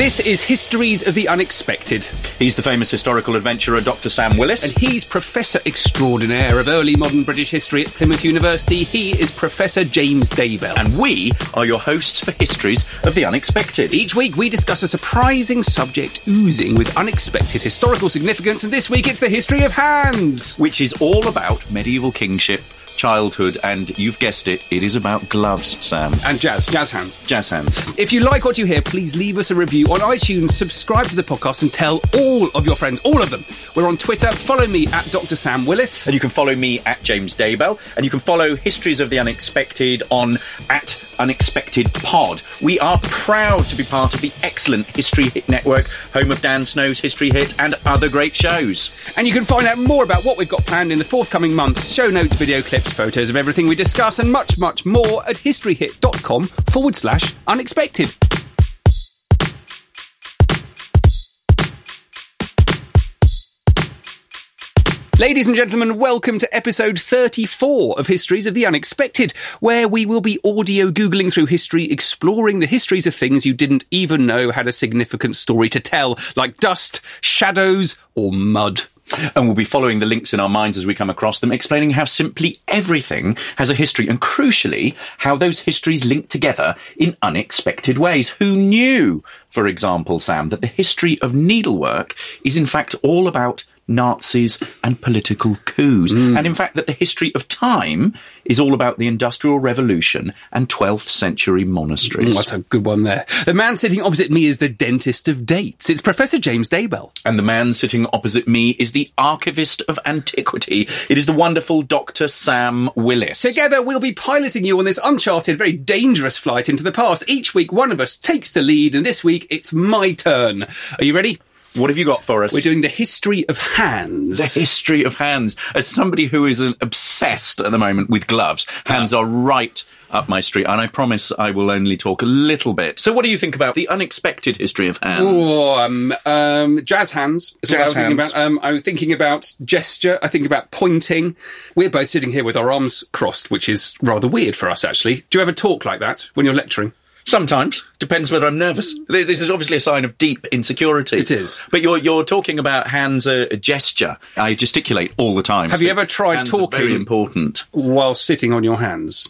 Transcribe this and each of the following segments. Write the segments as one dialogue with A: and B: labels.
A: This is Histories of the Unexpected.
B: He's the famous historical adventurer Dr. Sam Willis.
A: And he's Professor Extraordinaire of Early Modern British History at Plymouth University. He is Professor James Daybell.
B: and we are your hosts for Histories of the Unexpected.
A: Each week we discuss a surprising subject oozing with unexpected historical significance, and this week it's the history of hands.
B: which is all about medieval kingship, childhood, and you've guessed it, it is about gloves, Sam.
A: And jazz, jazz hands.
B: Jazz hands.
A: If you like what you hear, please leave us a review on iTunes, subscribe to the podcast, and tell all of your friends, all of them. We're on Twitter. Follow me at Dr. Sam Willis.
B: And you can follow me at James Daybell, and you can follow Histories of the Unexpected on at Unexpected Pod. We are proud to be part of the excellent History Hit Network, home of Dan Snow's History Hit and other great shows.
A: And you can find out more about what we've got planned in the forthcoming months, show notes, video clips, photos of everything we discuss, and much, much more at historyhit.com forward slash unexpected. Ladies and gentlemen, welcome to episode 34 of Histories of the Unexpected, where we will be audio Googling through history, exploring the histories of things you didn't even know had a significant story to tell, like dust, shadows, or mud.
B: And we'll be following the links in our minds as we come across them, explaining how simply everything has a history and crucially, how those histories link together in unexpected ways. Who knew, for example, Sam, that the history of needlework is in fact all about Nazis and political coups. And in fact, that the history of time is all about the Industrial Revolution and 12th century monasteries.
A: Mm, That's a good one there. The man sitting opposite me is the dentist of dates. It's Professor James Daybell.
B: And the man sitting opposite me is the archivist of antiquity. It is the wonderful Dr. Sam Willis.
A: Together, we'll be piloting you on this uncharted, very dangerous flight into the past. Each week, one of us takes the lead, and this week, it's my turn. Are you ready?
B: What have you got for us?
A: We're doing the history of hands.
B: the history of hands. As somebody who is an obsessed at the moment with gloves, hands are right up my street, and I promise I will only talk a little bit. So, what do you think about the unexpected history of hands?
A: Oh, um, um, jazz hands is what I
B: Jazz
A: was thinking
B: hands.
A: about. Um, I'm thinking about gesture. I think about pointing. We're both sitting here with our arms crossed, which is rather weird for us, actually. Do you ever talk like that when you're lecturing?
B: Sometimes depends whether I'm nervous. This is obviously a sign of deep insecurity.
A: It is.
B: But you're you're talking about hands a, a gesture. I gesticulate all the time.
A: Have you ever tried talking-
B: Very important.
A: While sitting on your hands.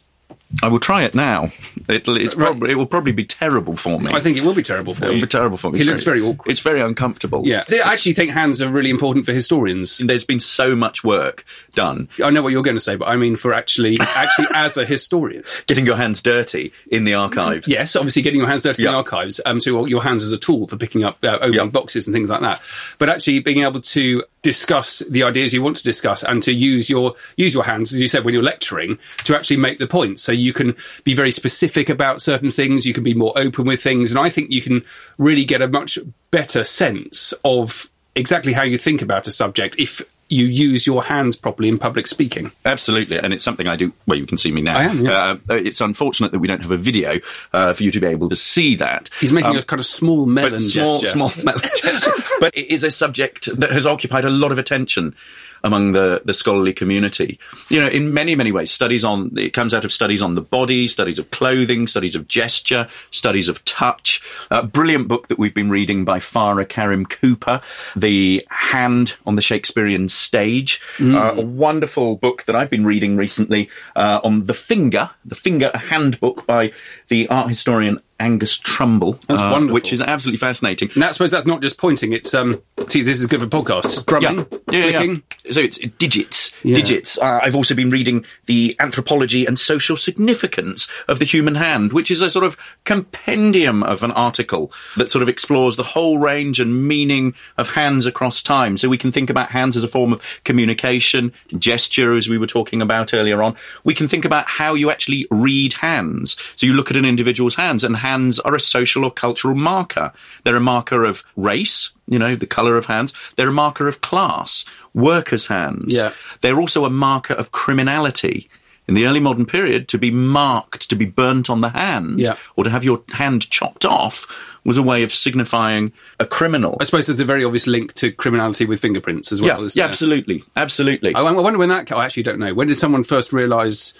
B: I will try it now. It'll, it's
A: Right.
B: probably, it will probably be terrible for me.
A: I think it will be terrible for me.
B: it will be terrible for me.
A: He
B: It's
A: looks very awkward.
B: It's very uncomfortable.
A: Yeah, I actually think hands are really important for historians.
B: There's been so much work done
A: I know what you're going to say, but I mean for actually, actually as a historian.
B: getting your hands dirty in the archives.
A: Yes, obviously getting your hands dirty in the archives, um, so your hands as a tool for picking up, uh, opening
B: Yeah.
A: boxes and things like that. But actually being able to discuss the ideas you want to discuss and to use your use your hands, as you said when you're lecturing, to actually make the point. So you can be very specific about certain things. You can be more open with things, and I think you can really get a much better sense of exactly how you think about a subject if you use your hands properly in public speaking.
B: Absolutely, and it's something I do. Well, you can see me now.
A: I am, yeah.
B: Uh, it's unfortunate that we don't have a video uh, for you to be able to see that.
A: He's making
B: Um,
A: a kind of small melon
B: small,
A: gesture.
B: small melon gesture. but it is a subject that has occupied a lot of attention among the, the scholarly community. You know, in many, many ways, studies on, it comes out of studies on the body, studies of clothing, studies of gesture, studies of touch. A brilliant book that we've been reading by Farah Karim Cooper, The Hand on the Shakespearean Stage. Uh, a wonderful book that I've been reading recently uh, on The Finger, The Finger, a handbook by the art historian Angus Trumble,
A: That's
B: uh,
A: wonderful.
B: which is absolutely fascinating.
A: And I suppose that's not just pointing. It's um. See, this is good for podcasts. Drumming,
B: Yeah, yeah, yeah. So it's digits,
A: Yeah.
B: digits. Uh, I've also been reading the anthropology and social significance of the human hand, which is a sort of compendium of an article that sort of explores the whole range and meaning of hands across time. So we can think about hands as a form of communication, gesture, as we were talking about earlier on. We can think about how you actually read hands. So you look at an individual's hands, and hands are a social or cultural marker. They're a marker of race, you know, the colour of hands. They're a marker of class, workers' hands.
A: Yeah.
B: They're also a marker of criminality. In the early modern period, to be marked, to be burnt on the hand,
A: Yeah.
B: or to have your hand chopped off, was a way of signifying a criminal.
A: I suppose there's a very obvious link to criminality with fingerprints as well.
B: yeah, yeah, absolutely, absolutely.
A: I, I wonder when that. I actually don't know. When did someone first realise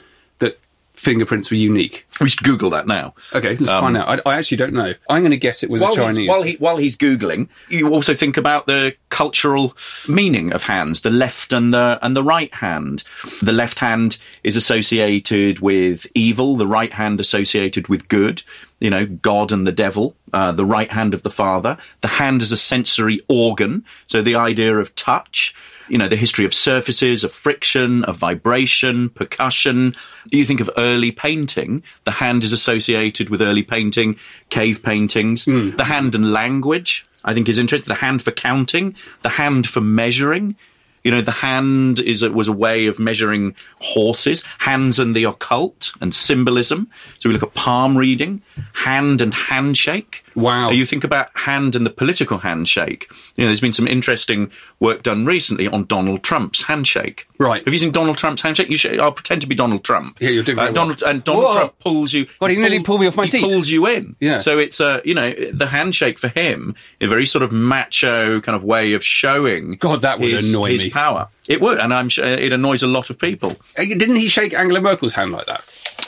A: fingerprints were unique?
B: we should Google that now.
A: Okay, let's
B: Um,
A: find out. I, I actually don't know. I'm going to guess it was
B: while
A: a Chinese.
B: While, he, while he's googling, you also think about the cultural meaning of hands, the left and the and the right hand. The left hand is associated with evil, the right hand associated with good. You know, God and the devil. Uh, the right hand of the Father. The hand is a sensory organ, so the idea of touch. You know, the history of surfaces, of friction, of vibration, percussion. You think of early painting. The hand is associated with early painting, cave paintings. Hmm. The hand and language, I think, is interesting. The hand for counting, the hand for measuring. You know, the hand is a, was a way of measuring horses, hands and the occult and symbolism. So we look at palm reading, hand and handshake.
A: Wow.
B: You think about hand and the political handshake. You know, there's been some interesting work done recently on Donald Trump's handshake.
A: Right.
B: Have you seen Donald Trump's handshake? You should, I'll pretend to be Donald Trump.
A: Yeah, you're doing
B: uh,
A: well.
B: Donald, And Donald
A: Whoa.
B: Trump pulls you.
A: God, he nearly pulled me off my
B: he
A: seat.
B: pulls you in.
A: Yeah.
B: So it's uh, you know the handshake for him, a very sort of macho kind of way of showing.
A: God, that would
B: his,
A: annoy
B: his
A: me.
B: power. It would, and I'm sure it annoys a lot of people.
A: Uh, Didn't he shake Angela Merkel's hand like that?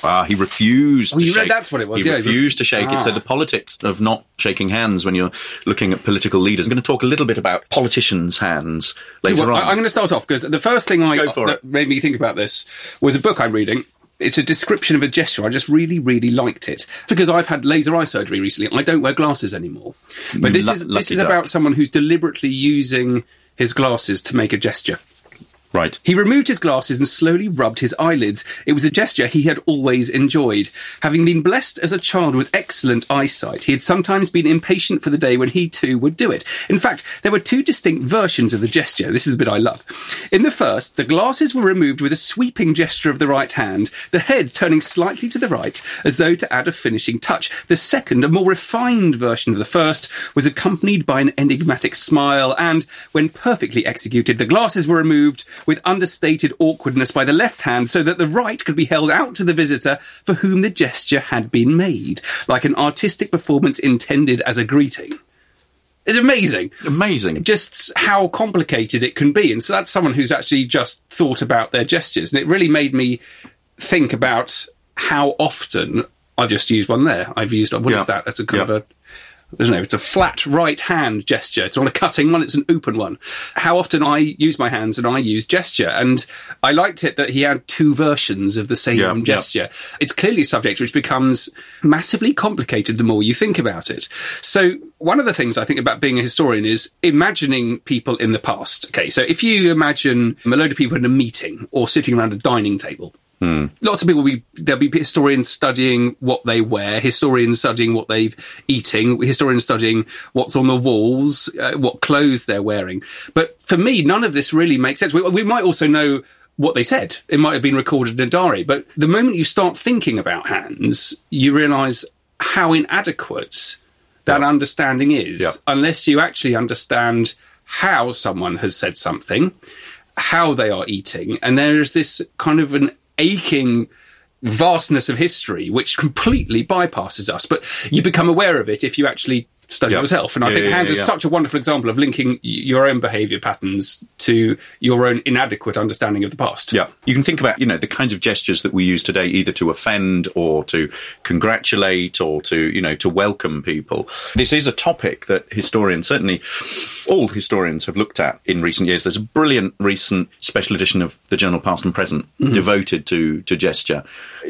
B: Ah, he refused.
A: Oh, you read
B: shake.
A: that's what it was,
B: He
A: yeah, he
B: refused to shake it. So
A: Ah.
B: the politics of not shaking hands when you're looking at political leaders. I'm going to talk a little bit about politicians' hands later
A: Well,
B: on.
A: I, am going to start off because the first thing I that
B: it.
A: made me think about this was a book I'm reading. It's a description of a gesture. I just really, really liked it because I've had laser eye surgery recently. I don't wear glasses anymore. But this
B: Lu-
A: is this is
B: duck.
A: about someone who's deliberately using his glasses to make a gesture.
B: Right.
A: He removed his glasses and slowly rubbed his eyelids. It was a gesture he had always enjoyed. Having been blessed as a child with excellent eyesight, he had sometimes been impatient for the day when he too would do it. In fact, there were two distinct versions of the gesture. This is a bit I love. In the first, the glasses were removed with a sweeping gesture of the right hand, the head turning slightly to the right as though to add a finishing touch. The second, a more refined version of the first, was accompanied by an enigmatic smile, and, when perfectly executed, the glasses were removed with understated awkwardness by the left hand so that the right could be held out to the visitor for whom the gesture had been made, like an artistic performance intended as a greeting. It's amazing
B: Amazing.
A: just how complicated it can be. And so that's someone who's actually just thought about their gestures. And it really made me think about how often I've just used one there. I've used, what is
B: Yeah.
A: that? That's a kind
B: Yeah.
A: of a, I don't know, it's a flat right hand gesture. It's not a cutting one, it's an open one. How often I use my hands and I use gesture. And I liked it that he had two versions of the same
B: Yeah, yeah.
A: gesture. It's clearly a subject which becomes massively complicated the more you think about it. So, one of the things I think about being a historian is imagining people in the past. Okay, so if you imagine a load of people in a meeting or sitting around a dining table, Lots of people will be there'll be historians studying what they wear, historians studying what they've eating, historians studying what's on the walls, uh, what clothes they're wearing. But for me, none of this really makes sense. We, we might also know what they said. It might have been recorded in a diary. But the moment you start thinking about hands, you realise how inadequate that understanding is, unless you actually understand how someone has said something, how they are eating, and there is this kind of an aching vastness of history which completely bypasses us. But you become aware of it if you actually study
B: Yeah.
A: myself, and I
B: Yeah,
A: think
B: yeah,
A: hands
B: yeah,
A: is such a wonderful example of linking your own behaviour patterns to your own inadequate understanding of the past.
B: Yeah. You can think about, you know, the kinds of gestures that we use today, either to offend or to congratulate or to, you know, to welcome people. This is a topic that historians, certainly all historians have looked at in recent years. There's a brilliant recent special edition of the journal Past and Present mm-hmm. devoted to, to gesture.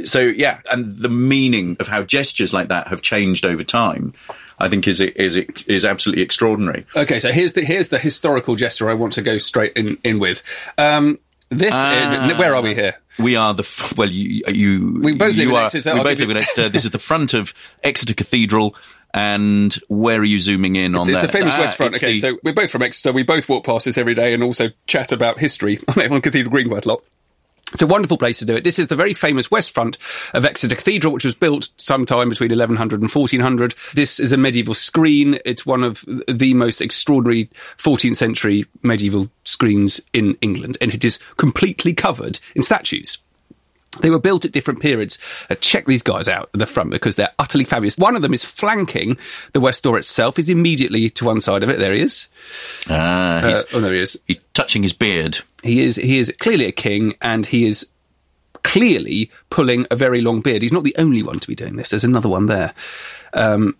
B: So, yeah, and the meaning of how gestures like that have changed over time, I think is, is, is absolutely extraordinary.
A: Okay, so here's the here's the historical gesture I want to go straight in in with. Um, this
B: Ah.
A: where are we here?
B: We are the f- well. You you
A: We both live
B: you
A: in Exeter.
B: We
A: I'll
B: both live
A: you-
B: in Exeter. This is the front of Exeter Cathedral. And where are you zooming in on
A: It's
B: that?
A: the famous
B: Ah,
A: West Front. Okay,
B: the-
A: so we're both from Exeter. We both walk past this every day and also chat about history on Cathedral Green quite a lot. It's a wonderful place to do it. This is the very famous West Front of Exeter Cathedral, which was built sometime between 1100 and 1400. This is a medieval screen. It's one of the most extraordinary 14th century medieval screens in England, and it is completely covered in statues. They were built at different periods. Uh, check these guys out at the front because they're utterly fabulous. One of them is flanking the West Door itself. Is immediately to one side of it. There he is.
B: Ah, he's,
A: Uh, oh, there he is.
B: he's touching his beard.
A: He is. He is clearly a king, and he is clearly pulling a very long beard. He's not the only one to be doing this. There's another one there. Um,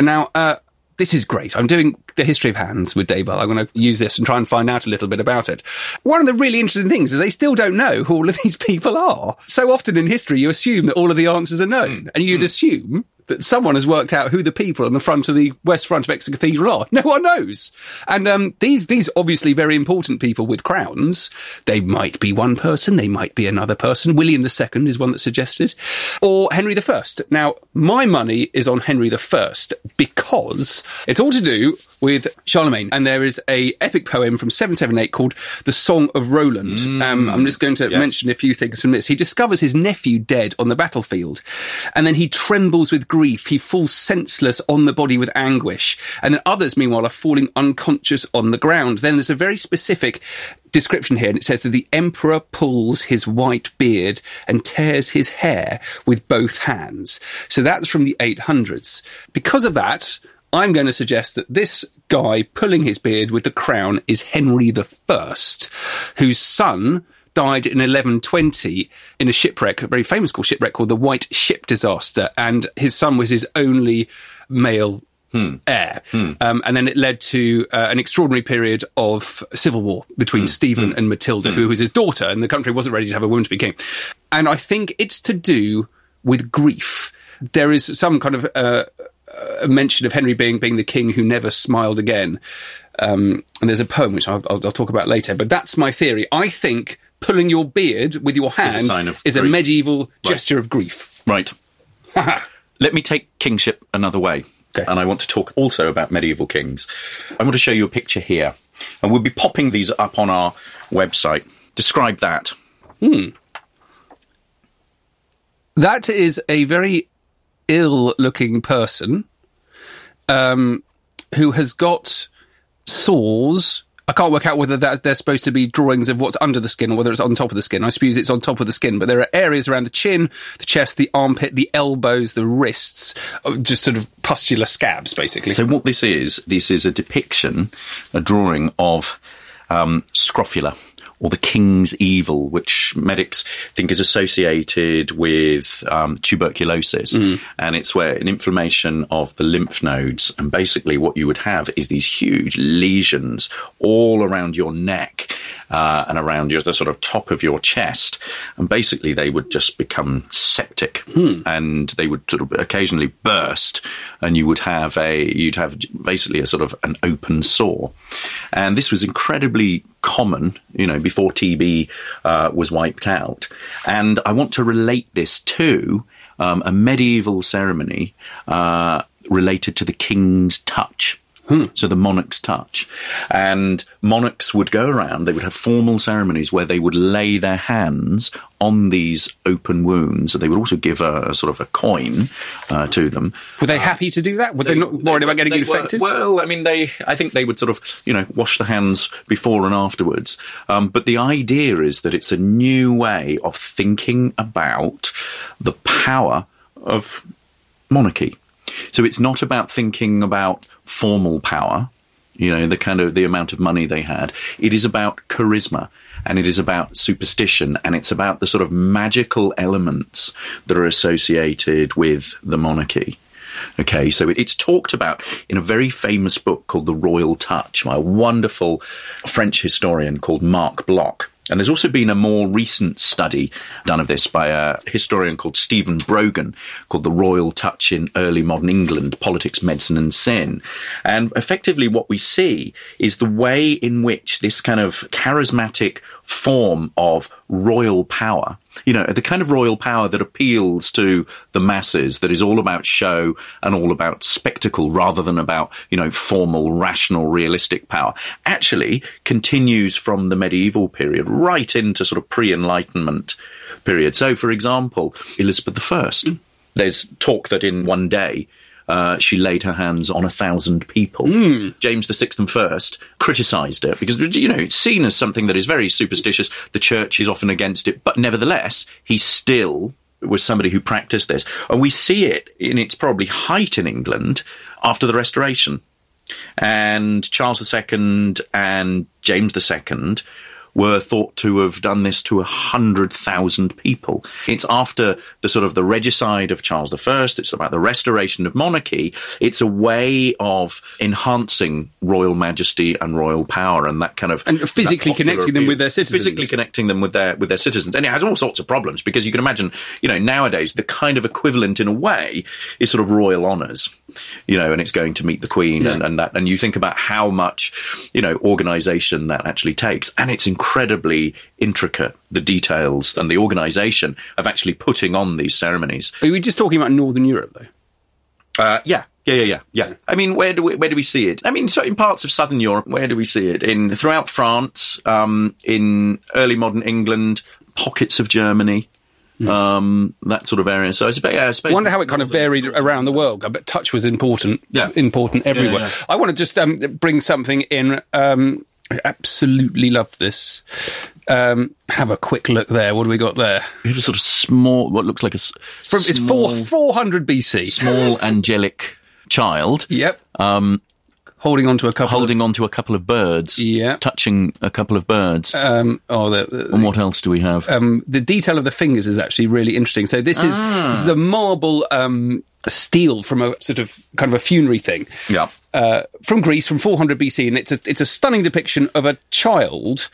A: Now, uh, this is great. I'm doing the history of hands with Daybell. I'm going to use this and try and find out a little bit about it. One of the really interesting things is they still don't know who all of these people are. So often in history, you assume that all of the answers are known, hmm. and you'd hmm. assume that someone has worked out who the people on the front of the west front of Exeter Cathedral are. No one knows. And um, these these obviously very important people with crowns. They might be one person, they might be another person. William II is one that's suggested, or Henry I. Now, my money is on Henry I because it's all to do with Charlemagne, and there is a epic poem from 778 called "The Song of Roland." Um, I'm just going to
B: yes.
A: mention a few things from this. He discovers his nephew dead on the battlefield, and then he trembles with grief. He falls senseless on the body with anguish, and then others, meanwhile, are falling unconscious on the ground. Then there's a very specific description here, and it says that the emperor pulls his white beard and tears his hair with both hands. So that's from the 800s. Because of that, I'm going to suggest that this guy pulling his beard with the crown is Henry I, whose son died in 1120 in a shipwreck, a very famous called shipwreck called the White Ship Disaster, and his son was his only male heir. Um, and then it led to uh, an extraordinary period of civil war between Stephen and Matilda, who was his daughter, and the country wasn't ready to have a woman to be king. And I think it's to do with grief. There is some kind of uh, a mention of Henry being being the king who never smiled again. Um, and there's a poem which I'll, I'll, I'll talk about later. But that's my theory. I think pulling your beard with your hand
B: of
A: is a
B: grief.
A: medieval gesture of grief.
B: Right. Let me take kingship another way.
A: Okay.
B: And I want to talk also about medieval kings. I want to show you a picture here. And we'll be popping these up on our website. Describe that.
A: That is a very ill-looking person um, who has got sores. I can't work out whether that they're supposed to be drawings of what's under the skin or whether it's on top of the skin. I suppose it's on top of the skin, but there are areas around the chin, the chest, the armpit, the elbows, the wrists, uh, just sort of pustular scabs, basically.
B: So what this is, this is a depiction, a drawing of um, scrofula, or the king's evil, which medics think is associated with um, tuberculosis. And it's where an inflammation of the lymph nodes. And basically, what you would have is these huge lesions all around your neck uh, and around your, the sort of top of your chest. And basically, they would just become septic and they would sort of occasionally burst. And you would have a, you'd have basically a sort of an open sore. And this was incredibly common, you know, before TB uh, was wiped out. And I want to relate this to um, a medieval ceremony uh, related to the king's touch. So the monarch's touch. And monarchs would go around, they would have formal ceremonies where they would lay their hands on these open wounds. And they would also give a, a sort of a coin uh, to them.
A: Were they happy to do that? Were they, not worried about getting
B: they
A: infected?
B: Were, well, I mean, they. I think they would sort of, you know, wash the hands before and afterwards. Um, but the idea is that it's a new way of thinking about the power of monarchy. So it's not about thinking about formal power, you know, the kind of the amount of money they had. It is about charisma and it is about superstition and it's about the sort of magical elements that are associated with the monarchy. Okay, so it's talked about in a very famous book called The Royal Touch by a wonderful French historian called Marc Bloch. And there's also been a more recent study done of this by a historian called Stephen Brogan called The Royal Touch in Early Modern England, Politics, Medicine and Sin. And effectively what we see is the way in which this kind of charismatic form of royal power, you know, the kind of royal power that appeals to the masses, that is all about show and all about spectacle rather than about, you know, formal, rational, realistic power, actually continues from the medieval period right into sort of pre-enlightenment period. So, for example, Elizabeth I, there's talk that in one day, uh, she laid her hands on a thousand people. James VI and First criticised it because you know it's seen as something that is very superstitious. The church is often against it, but nevertheless, he still was somebody who practiced this, and we see it in its probably height in England after the Restoration. And Charles II and James II were thought to have done this to a hundred thousand people. It's after the sort of the regicide of Charles I. It's about the restoration of monarchy. It's a way of enhancing royal majesty and royal power, and that kind of
A: And physically connecting them with their citizens.
B: Physically connecting them with their with their citizens, and it has all sorts of problems because you can imagine, you know, nowadays the kind of equivalent in a way is sort of royal honours, you know, and it's going to meet the Queen
A: Yeah.
B: and, and that, and you think about how much, you know, organisation that actually takes, and it's incredibly intricate, the details and the organisation of actually putting on these ceremonies.
A: Are we just talking about Northern Europe, though?
B: Uh, yeah. Yeah, yeah, yeah, yeah. I mean, where do we where do we see it? I mean, so in parts of southern Europe, where do we see it? In throughout France, um, in early modern England, pockets of Germany, um, that sort of area. So I suppose, yeah, I suppose.
A: Wonder how it kind of varied around the world. I bet touch was important,
B: Yeah.
A: important everywhere.
B: yeah.
A: I want to just um, bring something in. Um, I absolutely love this. Um, have a quick look there. What do we got there?
B: We have a sort of small, what looks like a s-
A: From it's
B: small,
A: four four hundred BC.
B: small angelic child
A: Yep. Um, holding on to a couple.
B: holding on to a couple of birds.
A: Yeah.
B: touching a couple of birds.
A: Um, oh, the, the,
B: and what else do we have?
A: um, the detail of the fingers is actually really interesting. So this is
B: Ah.
A: this is a marble um, stele from a sort of kind of a funerary thing.
B: yeah.
A: uh, from Greece from 400 BC, and it's a it's a stunning depiction of a child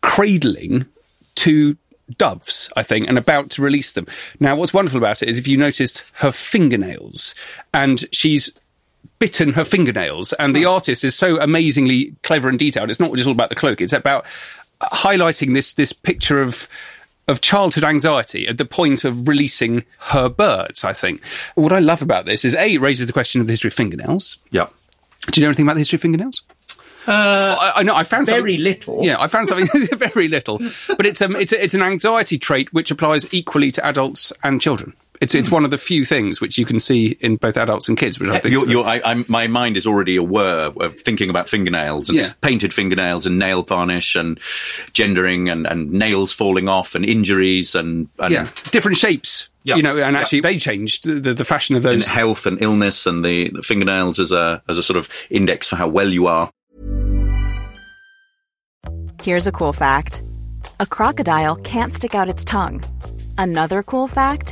A: cradling two doves, I think, and about to release them. Now, what's wonderful about it is if you noticed her fingernails, and she's bitten her fingernails, and the artist is so amazingly clever and detailed. It's not just all about the cloak; it's about highlighting this this picture of of childhood anxiety at the point of releasing her birds. I think what I love about this is a it raises the question of the history of fingernails.
B: Yeah.
A: Do you know anything about the history of fingernails? Uh, I, I know. I found
B: very little.
A: Yeah, I found something very little, but it's um, it's a, it's an anxiety trait which applies equally to adults and children. It's it's hmm. one of the few things which you can see in both adults and kids, which I uh, think
B: You're, you're, I, I'm, my mind is already aware of thinking about fingernails and
A: Yeah.
B: painted fingernails and nail varnish and gendering and, and nails falling off and injuries and, and,
A: yeah different shapes.
B: Yeah.
A: You know, and
B: Yeah.
A: actually they changed the, the, the fashion of
B: and
A: those.
B: health and illness and the, the fingernails as a as a sort of index for how well you are.
C: Here's a cool fact a crocodile can't stick out its tongue. Another cool fact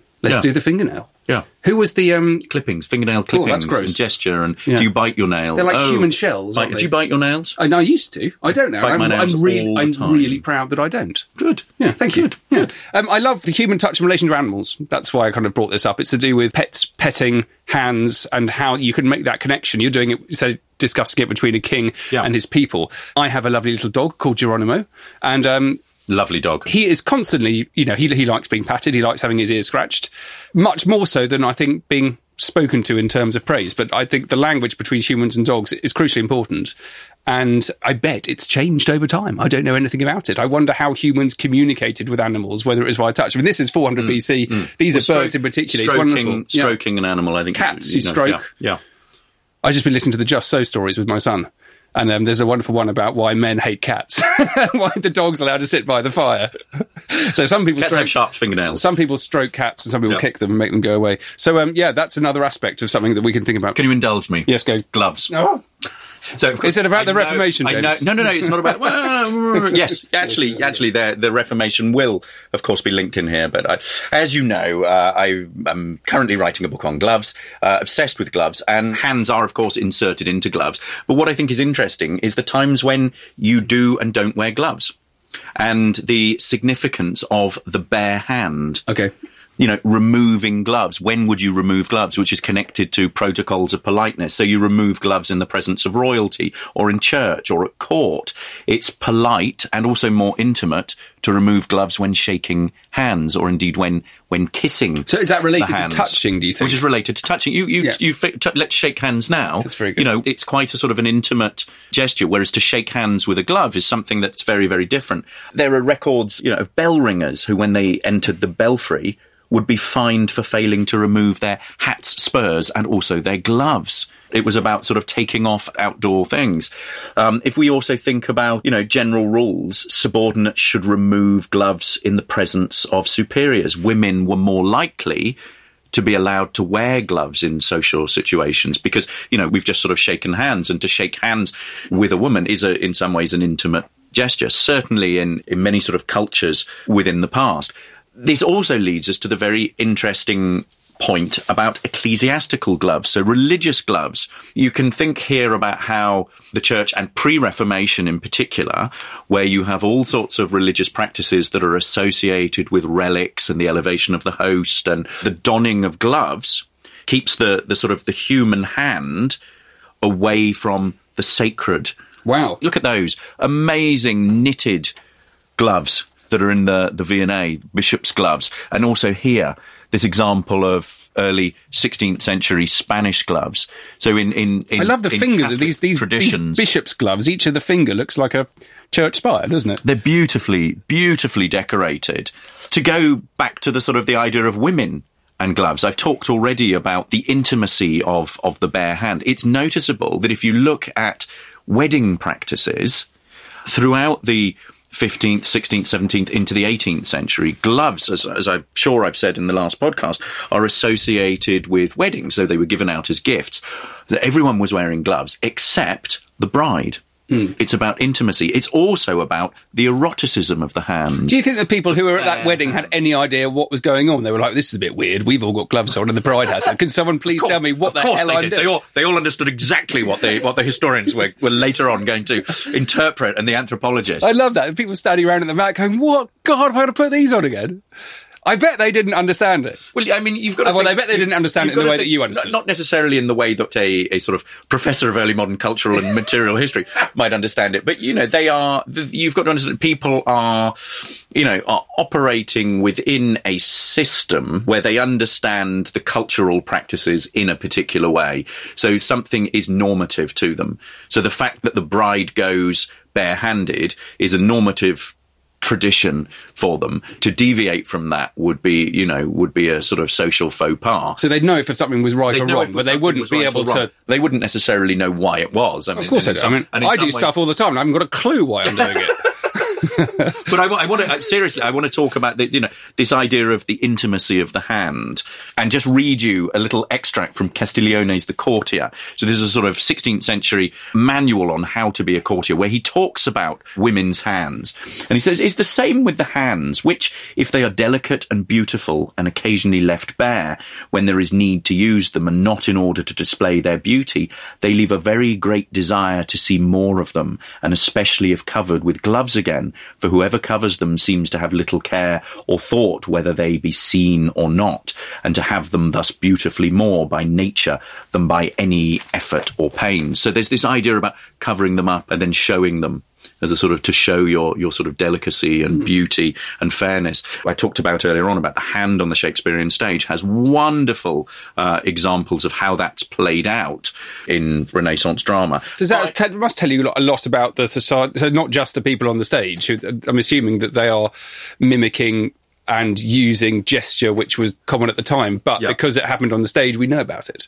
A: let's
B: Yeah.
A: do the fingernail.
B: Yeah.
A: Who was the um?
B: Clippings, fingernail
A: Oh,
B: clippings,
A: that's gross.
B: and gesture, and
A: Yeah.
B: do you bite your nail?
A: They're like
B: Oh,
A: human shells,
B: Bite, do you bite your nails?
A: I I used to. I don't now. I'm, I'm really, I'm really proud that I don't.
B: Good.
A: Yeah, thank you. Yeah. Um, I love the human touch in relation to animals. That's why I kind of brought this up. It's to do with pets, petting, hands, and how you can make that connection. You're doing it, so discussing it between a king
B: Yeah.
A: and his people. I have a lovely little dog called Geronimo, and um,
B: Lovely dog.
A: he is constantly, you know, he, he likes being patted, he likes having his ears scratched, much more so than I think being spoken to in terms of praise. But I think the language between humans and dogs is crucially important. And I bet it's changed over time. I don't know anything about it. I wonder how humans communicated with animals, whether it was via touch. I mean, this is 400 mm, BC. Mm. These are
B: Well,
A: birds in particular. It's
B: Stroking.
A: Yeah.
B: stroking an animal, I think.
A: Cats you
B: know,
A: stroke.
B: Yeah. yeah.
A: I've just been listening to the Just So stories with my son. And um, there's a wonderful one about why men hate cats, why the dog's allowed to sit by the fire. so some people
B: Cats
A: stroke,
B: have sharp fingernails.
A: some people stroke cats, and some people
B: Yeah.
A: kick them and make them go away. So um, yeah, that's another aspect of something that we can think about.
B: Can you indulge me?
A: Yes, go.
B: Gloves.
A: Oh.
B: So, of course,
A: Is it about
B: I
A: the
B: know-
A: Reformation,
B: I know, no, no, no. It's not about. Yes, actually, actually, the the Reformation will, of course, be linked in here. But I, as you know, uh, I am currently writing a book on gloves, uh, obsessed with gloves, and hands are, of course, inserted into gloves. But what I think is interesting is the times when you do and don't wear gloves, and the significance of the bare hand
A: Okay.
B: You know, removing gloves. When would you remove gloves? Which is connected to protocols of politeness. So you remove gloves in the presence of royalty or in church or at court. It's polite and also more intimate to remove gloves when shaking hands or indeed when, when kissing.
A: So is that related
B: the
A: to touching, do you think?
B: Which is related to touching. You, you,
A: Yeah.
B: you, fi- t- let's shake hands now.
A: That's very good.
B: You know, it's quite a sort of an intimate gesture, whereas to shake hands with a glove is something that's very, very different. There are records, you know, of bell ringers who, when they entered the belfry, would be fined for failing to remove their hats, spurs, and also their gloves. It was about sort of taking off outdoor things. Um, if we also think about, you know, general rules, subordinates should remove gloves in the presence of superiors. Women were more likely to be allowed to wear gloves in social situations because you know we've just sort of shaken hands and to shake hands with a woman is a, in some ways an intimate gesture certainly in in many sort of cultures within the past this also leads us to the very interesting point about ecclesiastical gloves, so religious gloves. You can think here about how the church and pre-Reformation in particular, where you have all sorts of religious practices that are associated with relics and the elevation of the host and the donning of gloves, keeps the, the sort of the human hand away from the sacred.
A: Wow.
B: Look at those amazing knitted gloves that are in the, the V&A, bishop's gloves. And also here, this example of early 16th century Spanish gloves. So in, in, in
A: I love the
B: in
A: fingers of
B: Catholic
A: these these, these
B: traditions.
A: bishop's gloves. Each of the finger looks like a church spire, doesn't it?
B: They're beautifully, beautifully decorated. To go back to the sort of the idea of women and gloves, I've talked already about the intimacy of, of the bare hand. It's noticeable that if you look at wedding practices throughout the 15th, 16th, 17th into the 18th century, gloves, as, as I'm sure I've said in the last podcast, are associated with weddings, though they were given out as gifts. Everyone was wearing gloves except the bride. Hmm. It's about intimacy. It's also about the eroticism of the hand.
A: Do you think the people who were at that wedding had any idea what was going on? They were like, "This is a bit weird. We've all got gloves on, and the bride hasn't. Can someone please tell me what the
B: course
A: hell
B: they
A: I'm
B: did.
A: doing?"
B: They all, they all understood exactly what the what the historians were, were later on going to interpret and the anthropologists.
A: I love that. People standing around at the back going, "What? God, am I going to put these on again?" I bet they didn't understand it.
B: Well, I mean, you've got to.
A: Oh, well,
B: think-
A: I bet they didn't understand it in the way
B: to
A: that you
B: think-
A: understood
B: Not necessarily in the way that a, a sort of professor of early modern cultural and material history might understand it, but you know, they are. You've got to understand. People are, you know, are operating within a system where they understand the cultural practices in a particular way. So something is normative to them. So the fact that the bride goes barehanded is a normative tradition for them. To deviate from that would be, you know, would be a sort of social faux pas.
A: So they'd know if something was right
B: They'd
A: or
B: know
A: wrong,
B: if
A: but they
B: something
A: wouldn't
B: was
A: be
B: right
A: able
B: or wrong.
A: to.
B: They wouldn't necessarily know why it was. I mean,
A: Of course, I
B: and
A: do.
B: in
A: I
B: some-
A: mean,
B: and in
A: I
B: some
A: do
B: ways-
A: stuff all the time, and I haven't got a clue why I'm doing it.
B: but I, I want to seriously. I want to talk about the, you know this idea of the intimacy of the hand, and just read you a little extract from Castiglione's *The Courtier*. So this is a sort of 16th century manual on how to be a courtier, where he talks about women's hands, and he says it's the same with the hands, which, if they are delicate and beautiful, and occasionally left bare when there is need to use them, and not in order to display their beauty, they leave a very great desire to see more of them, and especially if covered with gloves again, for whoever covers them seems to have little care or thought whether they be seen or not, and to have them thus beautifully more by nature than by any effort or pain. So there's this idea about covering them up and then showing them as a sort of to show your your sort of delicacy and beauty and fairness. I talked about earlier on about the hand on the Shakespearean stage has wonderful uh, examples of how that's played out in Renaissance drama.
A: Does that te- must tell you a lot- a lot about the society? So not just the people on the stage. I'm assuming that they are mimicking and using gesture, which was common at the time, but
B: Yeah.
A: because it happened on the stage, we know about it.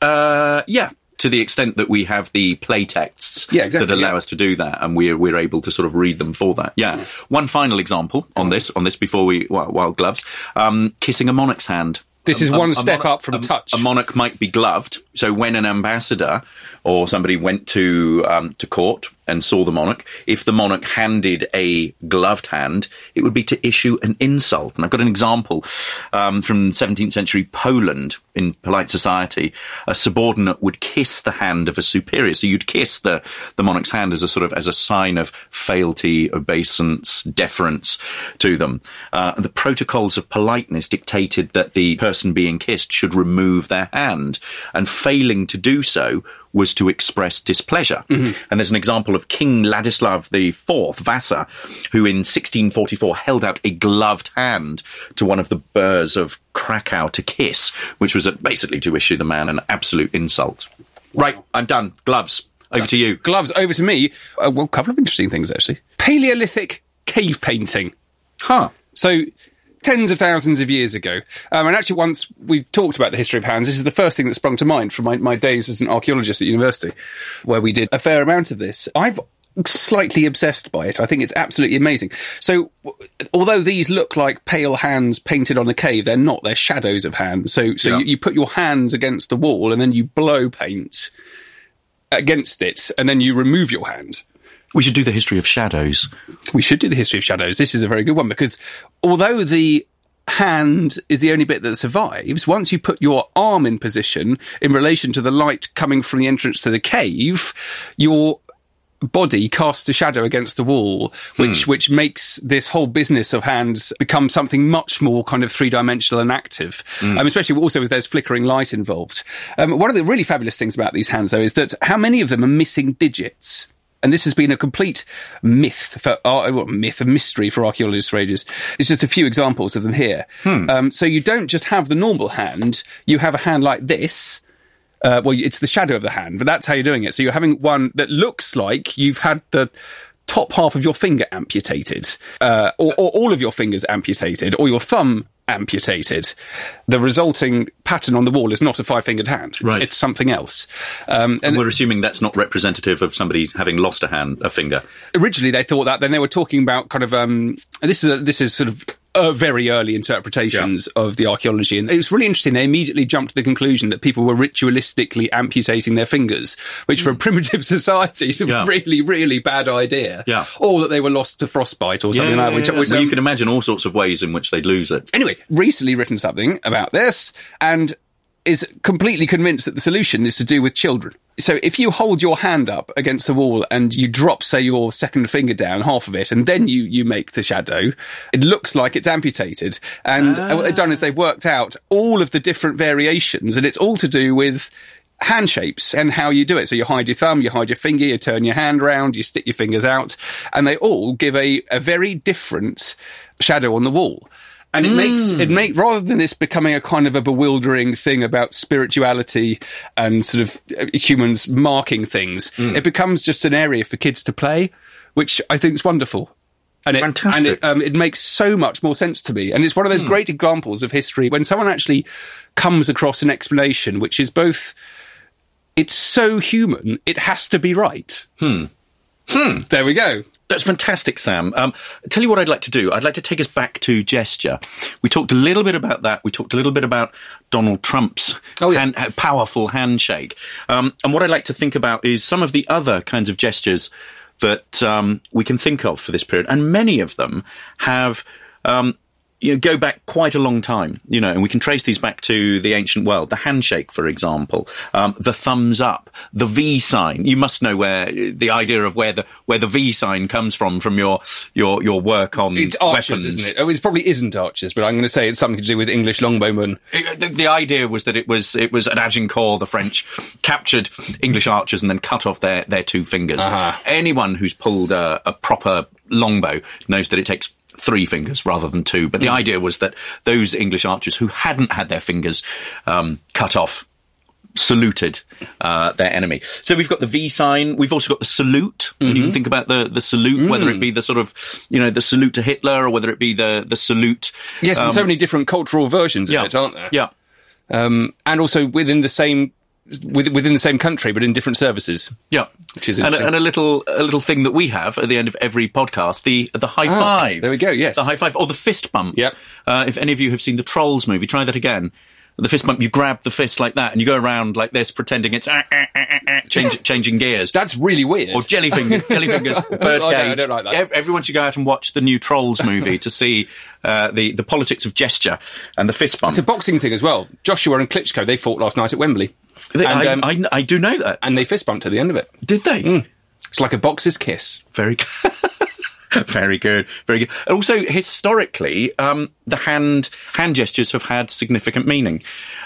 B: Uh, yeah. To the extent that we have the play texts
A: Yeah, exactly,
B: that allow
A: yeah.
B: us to do that, and we're we're able to sort of read them for that. Yeah. One final example on this on this before we well, wild gloves, um, kissing a monarch's hand.
A: This is
B: A- a-
A: one
B: a
A: step
B: monarch-
A: up from
B: a,
A: touch.
B: A monarch might be gloved. So when an ambassador or somebody went to um, to court and saw the monarch, if the monarch handed a gloved hand, it would be to issue an insult. And I've got an example um, from 17th century Poland in polite society. A subordinate would kiss the hand of a superior. So you'd kiss the, the monarch's hand as a sort of as a sign of fealty, obeisance, deference to them. Uh, the protocols of politeness dictated that the person being kissed should remove their hand, and failing to do so was to express displeasure. And there's an example of King Ladislav IV, Vasa, who in 1644 held out a gloved hand to one of the burghs of Krakow to kiss, which was basically to issue the man an absolute insult. Right, I'm done. Gloves. Over to you.
A: Gloves over to me. Uh, well, a couple of interesting things actually. Paleolithic cave painting.
B: Huh.
A: So, tens of thousands of years ago. Um, and actually, once we talked about the history of hands, this is the first thing that sprung to mind from my, my days as an archaeologist at university, where we did a fair amount of this. I've slightly obsessed by it. I think it's absolutely amazing. So, w- although these look like pale hands painted on a cave, they're not. They're shadows of hands. So, so
B: Yeah.
A: you, you put your hands against the wall and then you blow paint against it, and then you remove your hand.
B: We should do the history of shadows.
A: We should do the history of shadows. This is a very good one because although the hand is the only bit that survives, once you put your arm in position in relation to the light coming from the entrance to the cave, your body casts a shadow against the wall, which which makes this whole business of hands become something much more kind of three dimensional and active. Um, especially also if there's flickering light involved. Um, one of the really fabulous things about these hands, though, is that how many of them are missing digits. And this has been a complete myth for uh, well, myth, a mystery for archaeologists for ages. It's just a few examples of them here. Um, so you don't just have the normal hand; you have a hand like this, uh, well, it's the shadow of the hand, but that's how you're doing it. So you're having one that looks like you've had the top half of your finger amputated, uh, or, or all of your fingers amputated, or your thumb amputated. The resulting pattern on the wall is not a five-fingered hand; it's,
B: Right.
A: it's something else. Um,
B: And
A: and
B: we're assuming that's not representative of somebody having lost a hand, a finger.
A: originally they thought that. Then they were talking about kind of um, this is a, this is sort of. Uh, very early interpretations of the archaeology, and it was really interesting. They immediately jumped to the conclusion that people were ritualistically amputating their fingers, which for a primitive society is a.
B: Yeah.
A: really, really bad idea.
B: Yeah.
A: or that they were lost to frostbite or something like that. Which, which,
B: Well, you
A: um,
B: can imagine all sorts of ways in which they'd lose it.
A: anyway, recently written something about this and is completely convinced that the solution is to do with children. So if you hold your hand up against the wall and you drop, say, your second finger down, half of it, and then you, you make the shadow, it looks like it's amputated. And what they've done is they've worked out all of the different variations and it's all to do with hand shapes and how you do it. So you hide your thumb, you hide your finger, you turn your hand round, you stick your fingers out, and they all give a, a very different shadow on the wall. And it makes it make rather than this becoming a kind of a bewildering thing about spirituality and sort of uh, humans marking things, it becomes just an area for kids to play, which I think is wonderful. And it,
B: Fantastic.
A: And it, um, it makes so much more sense to me. And it's one of those great examples of history when someone actually comes across an explanation which is both, it's so human, it has to be right. Hmm. Hmm. There we go.
B: That's fantastic, Sam. Um, tell you what I'd like to do. I'd like to take us back to gesture. We talked a little bit about that. We talked a little bit about Donald Trump's
A: Oh, yeah.
B: hand, uh, powerful handshake. Um, and what I'd like to think about is some of the other kinds of gestures that um, we can think of for this period. And many of them have. Um, you know, go back quite a long time, you know, and we can trace these back to the ancient world. The handshake, for example, um, the thumbs up, the V sign. You must know where the idea of where the where the V sign comes from from your your your work on
A: It's archers,
B: weapons.
A: isn't it? Oh, it probably isn't archers, but I'm going to say it's something to do with English longbowmen.
B: It- the, the idea was that it was it was at Agincourt, the French captured English archers and then cut off their, their two fingers.
A: Uh-huh.
B: Anyone who's pulled a, a proper longbow knows that it takes three fingers rather than two. But the idea was that those English archers who hadn't had their fingers um, cut off saluted uh, their enemy. So we've got the V sign. We've also got the salute. When you can think about the the salute, whether it be the sort of you know the salute to Hitler or whether it be the the salute.
A: Yes, and so many different cultural versions of
B: Yeah,
A: it, aren't there?
B: Yeah.
A: Um, and also within the same within the same country, but in different services.
B: Yeah,
A: Which is
B: and, a- and a little a little thing that we have at the end of every podcast the the high
A: Ah,
B: five.
A: there we go, yes.
B: the high five or the fist bump.
A: Yep.
B: Uh, if any of you have seen the Trolls movie, try that again. The fist bump, you grab the fist like that, and you go around like this, pretending it's ah, ah, ah, ah, change, changing gears.
A: That's really weird.
B: or jellyfingers, jellyfingers, birdcage.
A: I don't- I don't like that.
B: Everyone should go out and watch the new Trolls movie to see uh, the the politics of gesture and the fist bump.
A: it's a boxing thing as well. Joshua and Klitschko, they fought last night at Wembley.
B: They-
A: and,
B: I,
A: um,
B: I, I do know that.
A: and they fist bumped at the end of it.
B: Did they?
A: It's like a boxer's kiss.
B: Very good. Very good, very good. Also, historically, um, the hand hand gestures have had significant meaning.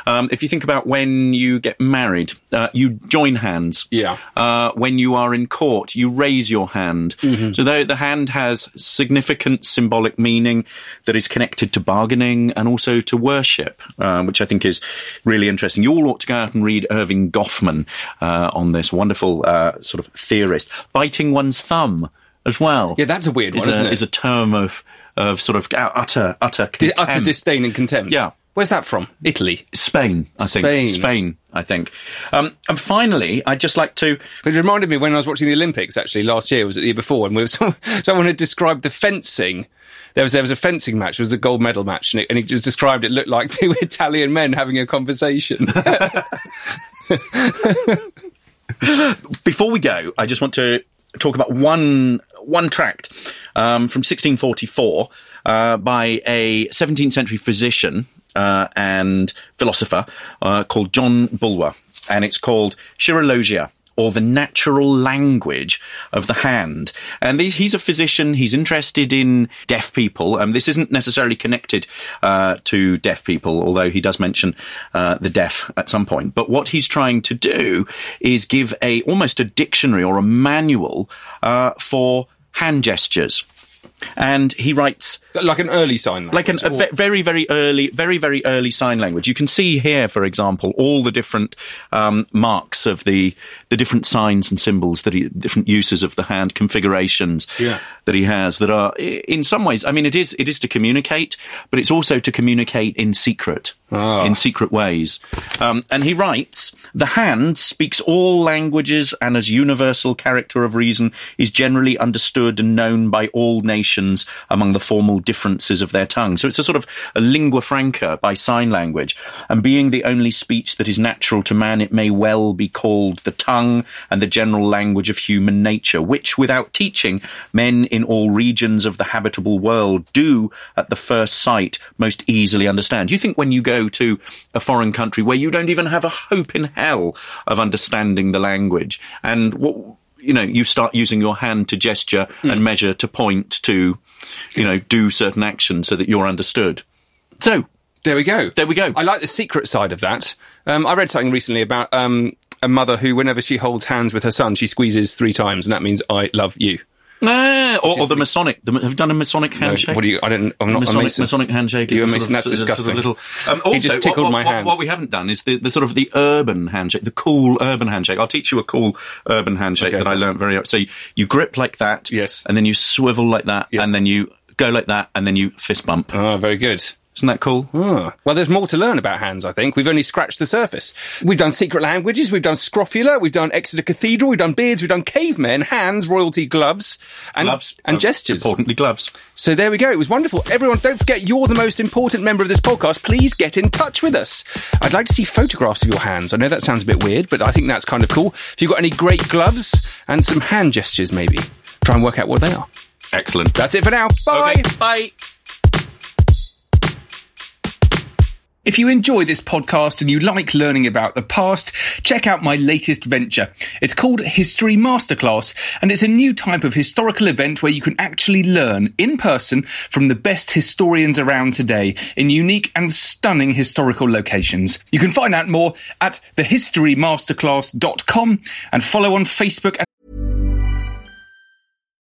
B: Um, if you think about when you get married, uh, you join hands.
A: Yeah.
B: Uh, when you are in court, you raise your hand. So the, the hand has significant symbolic meaning that is connected to bargaining and also to worship, um, which I think is really interesting. You all ought to go out and read Erving Goffman uh, on this wonderful uh, sort of theorist. Biting one's thumb as well.
A: Yeah, that's a weird
B: is
A: one,
B: a,
A: isn't it?
B: Is a term of of sort of utter utter
A: Di-
B: contempt.
A: utter disdain and contempt.
B: Yeah.
A: Where's that from? Italy.
B: Spain, I think.
A: Spain.
B: Spain, I think. Um, and finally, I'd just like to.
A: It reminded me when I was watching the Olympics actually last year, was it the year before, and we were, someone had described the fencing. There was there was a fencing match, it was a gold medal match, and, it, and he just described it looked like two Italian men having a conversation.
B: Before we go, I just want to talk about one one tract um, from 1644 uh, by a 17th century physician uh, and philosopher uh, called John Bulwer, and it's called Chirologia. Or the natural language of the hand. And he's a physician. He's interested in deaf people. And this isn't necessarily connected uh, to deaf people, although he does mention uh, the deaf at some point. But what he's trying to do is give a almost a dictionary or a manual uh, for hand gestures. And he writes
A: like an early sign language.
B: like an, a
A: or-
B: ve- very, very early, very, very early sign language. You can see here, for example, all the different um, marks of the the different signs and symbols that he, different uses of the hand configurations
A: Yeah.
B: that he has. That are in some ways, I mean, it is it is to communicate, but it's also to communicate in secret,
A: Ah.
B: in secret ways. Um, and he writes, the hand speaks all languages, and as universal character of reason is generally understood and known by all nations among the formal differences of their tongue. So it's a sort of a lingua franca by sign language. And being the only speech that is natural to man, it may well be called the tongue and the general language of human nature, which without teaching, men in all regions of the habitable world do at the first sight most easily understand. You think when you go to a foreign country where you don't even have a hope in hell of understanding the language and what, you know, you start using your hand to gesture and measure to point to, you know, do certain actions so that you're understood. So,
A: There we go.
B: There we go.
A: I like the secret side of that. Um, I read something recently about um, a mother who, whenever she holds hands with her son, she squeezes three times, and that means "I love you."
B: Ah, or, or the Masonic. The, have you done a Masonic
A: No,
B: handshake?
A: what do you? I don't. I'm not a
B: Masonic,
A: Mason.
B: Masonic handshake.
A: You're a Mason, that's
B: the sort of
A: disgusting.
B: little, um,
A: He just tickled
B: what,
A: my hand.
B: What we haven't done is the, the sort of the urban handshake, the cool urban handshake. I'll teach you a cool urban handshake
A: Okay.
B: that I learned very. So you, you grip like that,
A: Yes.
B: and then you swivel like that,
A: Yeah.
B: and then you go like that, and then you fist bump.
A: Ah, very good.
B: Isn't that cool?
A: Ah. Well, there's more to learn about hands, I think. We've only scratched the surface. We've done secret languages, we've done scrofula, we've done Exeter Cathedral, we've done beards, we've done cavemen, hands, royalty, gloves, and,
B: Gloves
A: and
B: uh,
A: gestures.
B: Importantly, gloves.
A: So there we go. It was wonderful. Everyone, don't forget you're the most important member of this podcast. Please get in touch with us. I'd like to see photographs of your hands. I know that sounds a bit weird, but I think that's kind of cool. If you've got any great gloves and some hand gestures, maybe try and work out what they are.
B: Excellent.
A: That's it for now. Bye.
B: Okay, bye.
A: If you enjoy this podcast and you like learning about the past, check out my latest venture. It's called History Masterclass, and it's a new type of historical event where you can actually learn in person from the best historians around today in unique and stunning historical locations. You can find out more at thehistorymasterclass.com and follow on Facebook and